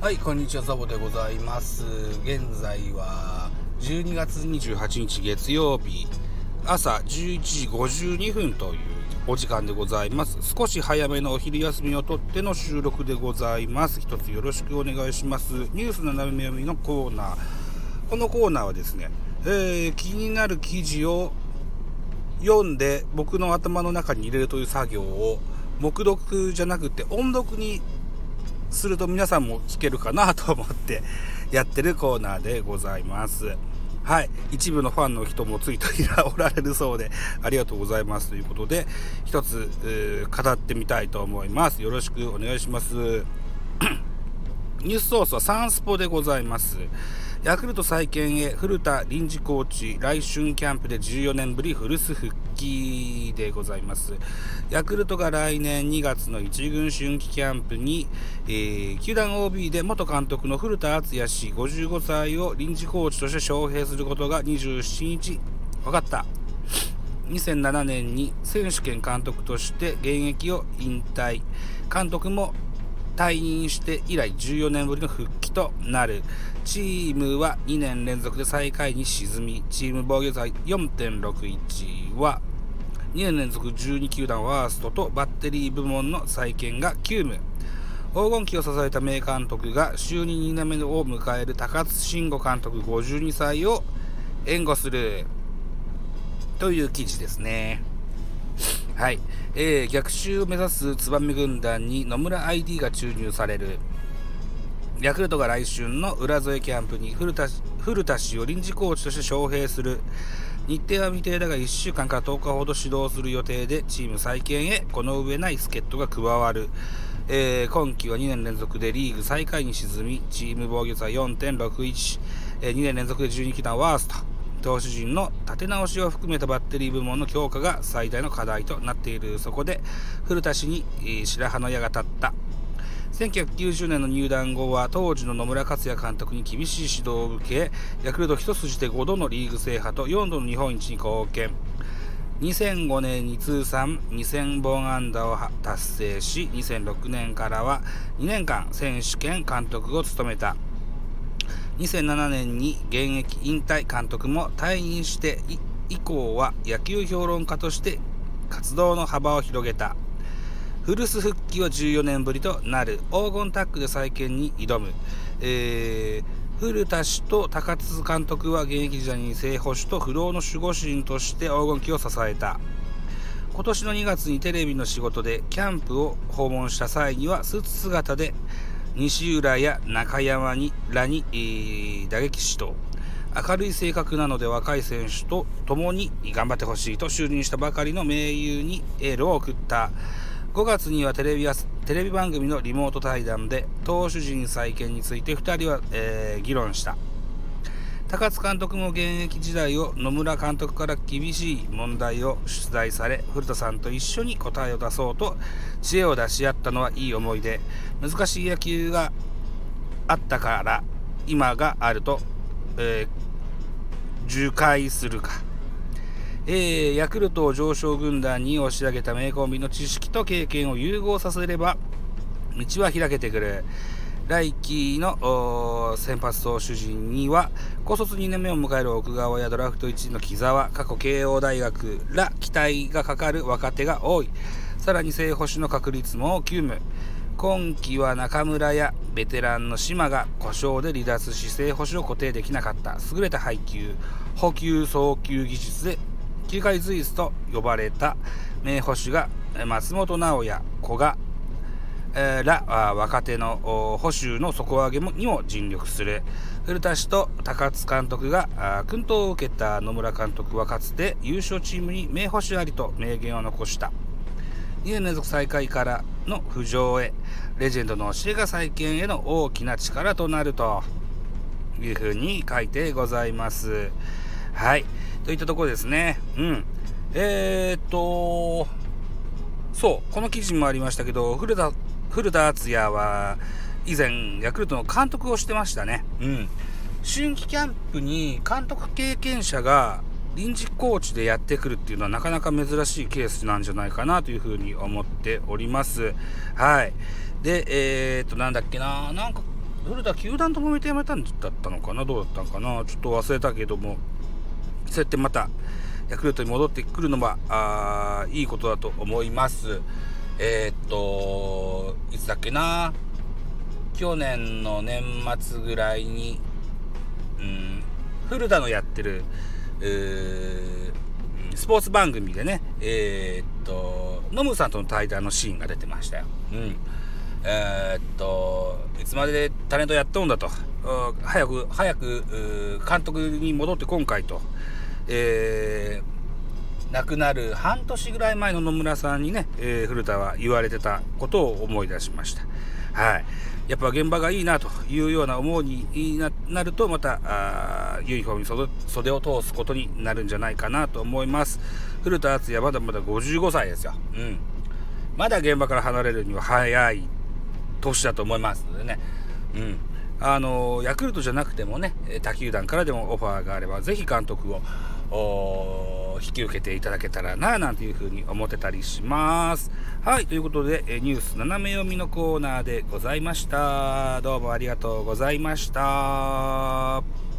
はい、こんにちは、ザボでございます。現在は12月28日月曜日、朝11時52分というお時間でございます。少し早めのお昼休みをとっての収録でございます。一つよろしくお願いします。ニュースの斜め読みのコーナー。このコーナーはですね、えー気になる記事を読んで僕の頭の中に入れるという作業を黙読じゃなくて音読にすると皆さんも聞けるかなと思ってやってるコーナーでございます。はい。一部のファンの人もついておられるそうで、ありがとうございますということで、一つ、語ってみたいと思います。よろしくお願いします。ニュースソースはサンスポでございます。ヤクルト再建へ古田臨時コーチ来春キャンプで14年ぶり古巣復帰でございます。ヤクルトが来年2月の1軍春季キャンプに、えー球団 OB で元監督の古田敦也氏55歳を臨時コーチとして招聘することが27日分かった。2007年に選手権監督として現役を引退監督も退任して以来14年ぶりの復帰となるチームは2年連続で最下位に沈みチーム防御率4.61は2年連続12球団ワーストとバッテリー部門の再建が急務。黄金期を支えた名監督が就任2年目を迎える高津慎吾監督52歳を援護する。という記事ですね。はい、えー逆襲を目指す燕軍団に野村 ID が注入される。ヤクルトが来春の浦添キャンプに古田古田氏を臨時コーチとして招聘する。日程は未定だが1週間から10日ほど指導する予定でチーム再建へこの上ない助っ人が加わる、えー今季は2年連続でリーグ最下位に沈みチーム防御率は4.61、えー2年連続で12球団ワースト。投手陣の立て直しを含めたバッテリー部門の強化が最大の課題となっている。そこで古田氏に白羽の矢が立った。1990年の入団後は当時の野村克也監督に厳しい指導を受けヤクルト一筋で5度のリーグ制覇と4度の日本一に貢献。2005年に通算2000本安打を達成し2006年からは2年間選手権監督を務めた。2007年に現役引退監督も退任して以降は野球評論家として活動の幅を広げた。古巣復帰は14年ぶりとなる黄金タッグで再建に挑む、えー古田氏と高津監督は現役時代に正捕手と不動の守護神として黄金期を支えた。今年の2月にテレビの仕事でキャンプを訪問した際にはスーツ姿で西浦や中山にらに、えー打撃指導明るい性格なので若い選手と共に頑張ってほしいと就任したばかりの盟友にエールを送った。5月にはテレビやテレビ番組のリモート対談で投手陣再建について2人は、えー議論した。高津監督も現役時代を野村監督から厳しい問題を出題され古田さんと一緒に答えを出そうと知恵を出し合ったのはいい思い出。難しい野球があったから今があると、えー樹海するか、えーヤクルトを上昇軍団に押し上げた名コンビの知識と経験を融合させれば道は開けてくる来季の先発投手陣には高卒2年目を迎える奥川やドラフト1位の木澤過去慶応大学ら期待がかかる若手が多い。さらに正捕手の確率も急務。今季は中村やベテランの島が故障で離脱し正捕手を固定できなかった。優れた配球補給送球技術で球界随一と呼ばれた名捕手が松本直也古賀ら若手のお補修の底上げにも尽力する。古田氏と高津監督が薫陶を受けた野村監督はかつて優勝チームに名捕手ありと名言を残した。2年連続最下位からの浮上へレジェンドの教えが再建への大きな力となるというふうに書いてございます。はい。といったところですね。うん。えー、っとそう。この記事もありましたけど古田古田敦也は以前ヤクルトの監督をしてましたね。うん。春季キャンプに監督経験者が臨時コーチでやってくるっていうのはなかなか珍しいケースなんじゃないかなというふうに思っております。はい。でえー、っとなんだっけな。なんか古田球団ともめて辞めたんだったのかな？どうだったのかな？ちょっと忘れたけども。そうやってまたヤクルトに戻ってくるのはあいいことだと思います。えー、っといつだっけな。去年の年末ぐらいに、うん、古田のやってるスポーツ番組でねえー、っとノムさんとの対談のシーンが出てましたよ。うん。えー、っといつまででタレントやっとんだと。早く早く監督に戻って今回と、えー、亡くなる半年ぐらい前の野村さんにね、えー、古田は言われてたことを思い出しました。はい。やっぱ現場がいいなというような思うになると、また、あユニフォームに袖を通すことになるんじゃないかなと思います。古田敦也はまだまだ55歳ですよ。うん。まだ現場から離れるには早い年だと思いますのでね。うん。あのヤクルトじゃなくてもね他球団からでもオファーがあればぜひ監督を引き受けていただけたらななんていうふうに思ってたりします。はいということでニュース斜め読みのコーナーでございました。どうもありがとうございました。